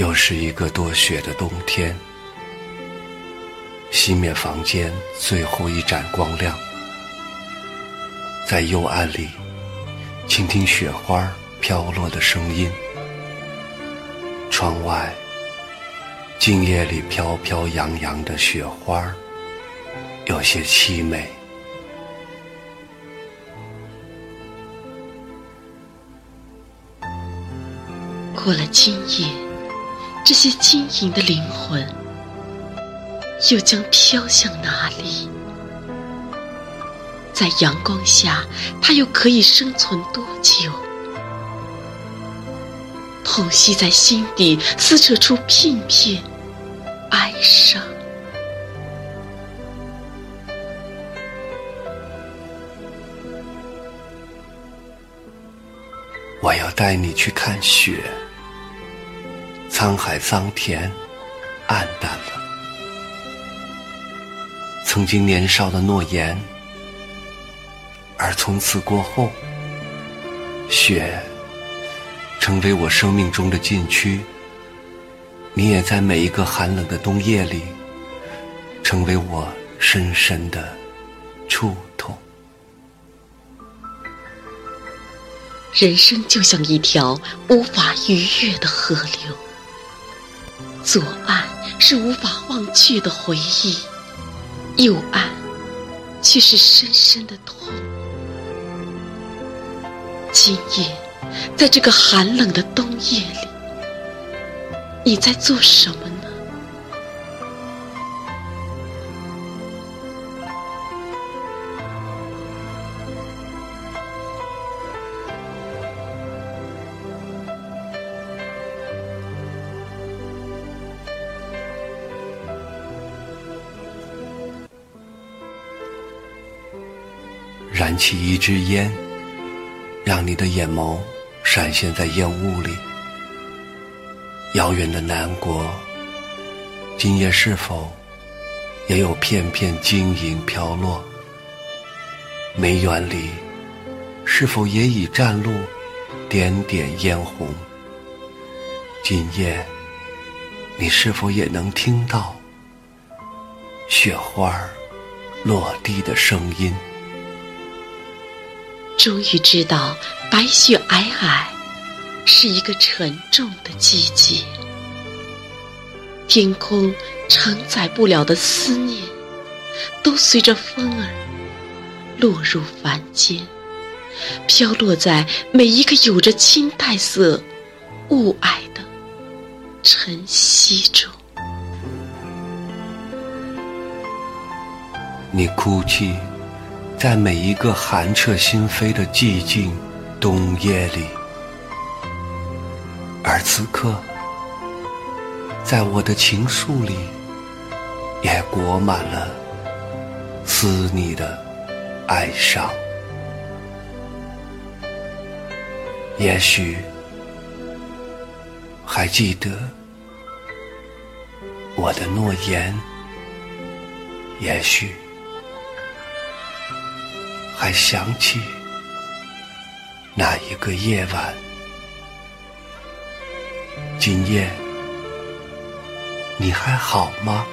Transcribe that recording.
又是一个多雪的冬天，熄灭房间最后一盏光亮，在幽暗里倾听雪花飘落的声音。窗外，静夜里飘飘扬扬的雪花，有些凄美。过了今夜，这些晶莹的灵魂又将飘向哪里？在阳光下，它又可以生存多久？痛惜在心底，撕扯出片片哀伤。我要带你去看雪。沧海桑田，黯淡了。曾经年少的诺言，而从此过后，雪成为我生命中的禁区。你也在每一个寒冷的冬夜里，成为我深深的触痛。人生就像一条无法逾越的河流。左岸是无法忘却的回忆，右岸却是深深的痛。今夜，在这个寒冷的冬夜里，你在做什么呢？燃起一支烟，让你的眼眸闪现在烟雾里。遥远的南国，今夜是否也有片片晶莹飘落？梅园里，是否也已绽露点点嫣红？今夜，你是否也能听到雪花落地的声音？终于知道，白雪皑皑是一个沉重的季节。天空承载不了的思念，都随着风儿落入凡间，飘落在每一个有着青黛色雾霭的晨曦中。你哭泣。在每一个寒彻心扉的寂静冬夜里，而此刻，在我的情书里，也裹满了思你的哀伤。也许还记得我的诺言，也许。还想起那一个夜晚，今夜你还好吗？